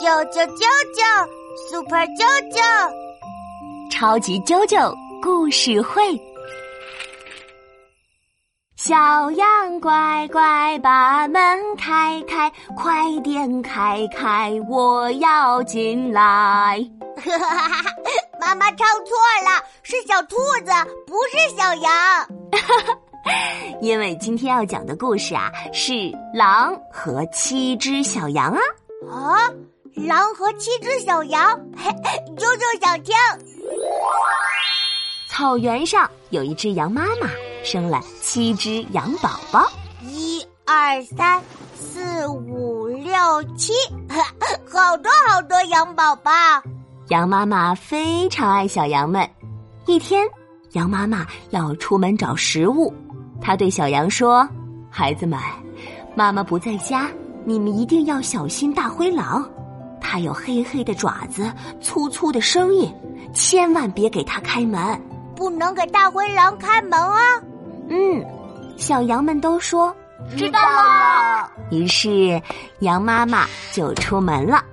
啾啾啾啾，Super 啾啾，超级啾啾故事会。小羊乖乖把门开开，快点开开，我要进来。哈哈哈哈妈妈唱错了，是小兔子，不是小羊。哈哈。因为今天要讲的故事啊，是狼和七只小羊啊。啊，狼和七只小羊，啾啾想听。草原上有一只羊妈妈，生了七只羊宝宝。一二三四五六七，好多好多羊宝宝。羊妈妈非常爱小羊们。一天，羊妈妈要出门找食物。他对小羊说：“孩子们，妈妈不在家，你们一定要小心大灰狼。它有黑黑的爪子，粗粗的声音，千万别给它开门。不能给大灰狼开门啊！”嗯，小羊们都说知道了。于是，羊妈妈就出门了。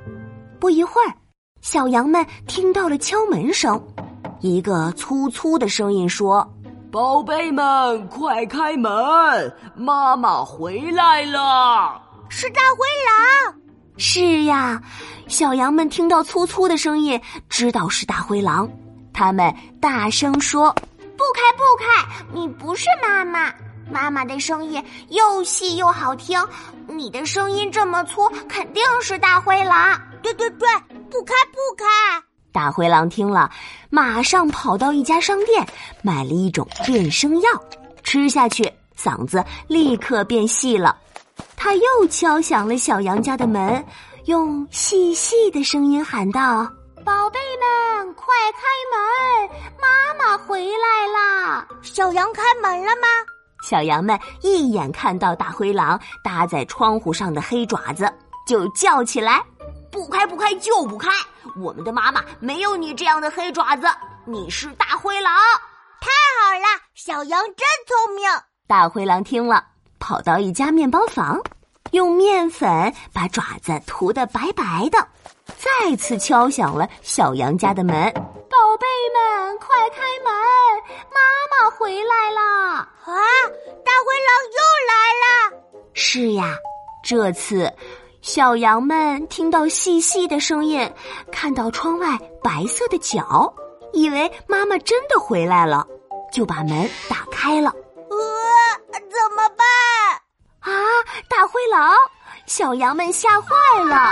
不一会儿，小羊们听到了敲门声，一个粗粗的声音说。宝贝们，快开门！妈妈回来了，是大灰狼。是呀，小羊们听到粗粗的声音，知道是大灰狼。他们大声说：“不开，不开！你不是妈妈，妈妈的声音又细又好听，你的声音这么粗，肯定是大灰狼。对对对，不开，不开！”大灰狼听了，马上跑到一家商店，买了一种变声药，吃下去，嗓子立刻变细了。他又敲响了小羊家的门，用细细的声音喊道：“宝贝们，快开门，妈妈回来啦！”小羊开门了吗？小羊们一眼看到大灰狼搭在窗户上的黑爪子，就叫起来。不开不开就不开！我们的妈妈没有你这样的黑爪子，你是大灰狼。太好了，小羊真聪明。大灰狼听了，跑到一家面包房，用面粉把爪子涂得白白的，再次敲响了小羊家的门。宝贝们，快开门，妈妈回来啦！啊，大灰狼又来了。是呀，这次。小羊们听到细细的声音，看到窗外白色的脚，以为妈妈真的回来了，就把门打开了。大灰狼！小羊们吓坏了，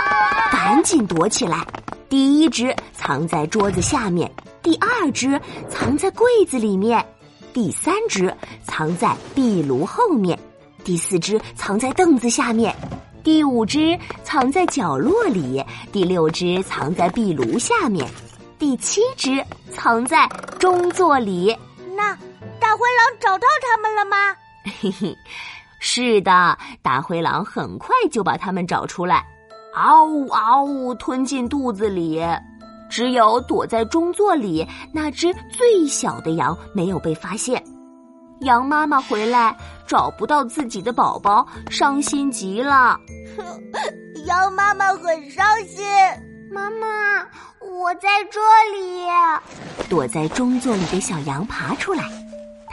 赶紧躲起来。第一只藏在桌子下面，第二只藏在柜子里面，第三只藏在壁炉后面，第四只藏在凳子下面。第五只藏在角落里，第六只藏在壁炉下面，第七只藏在中座里。那大灰狼找到他们了吗？嘿嘿，是的，大灰狼很快就把它们找出来，嗷呜嗷呜吞进肚子里。只有躲在中座里那只最小的羊没有被发现。羊妈妈回来找不到自己的宝宝，伤心极了。羊妈妈很伤心。妈妈，我在这里。躲在中座里的小羊爬出来，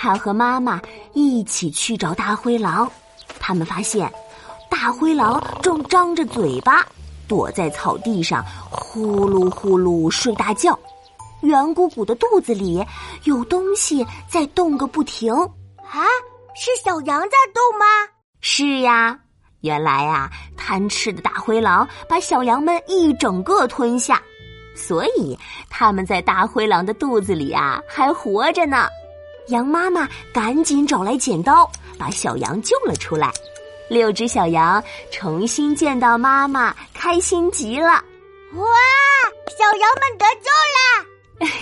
他和妈妈一起去找大灰狼。他们发现，大灰狼正张着嘴巴，躲在草地上，呼噜呼噜睡大觉。圆鼓鼓的肚子里有东西在动个不停。啊，是小羊在动吗？是呀。原来啊，贪吃的大灰狼把小羊们一整个吞下，所以他们在大灰狼的肚子里啊还活着呢。羊妈妈赶紧找来剪刀，把小羊救了出来。六只小羊重新见到妈妈，开心极了。哇，小羊们得救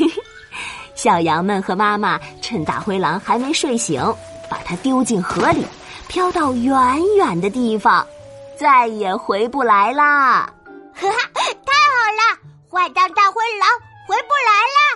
了！小羊们和妈妈趁大灰狼还没睡醒，把它丢进河里。飘到远远的地方，再也回不来啦！哈哈，太好了，坏蛋大灰狼回不来了。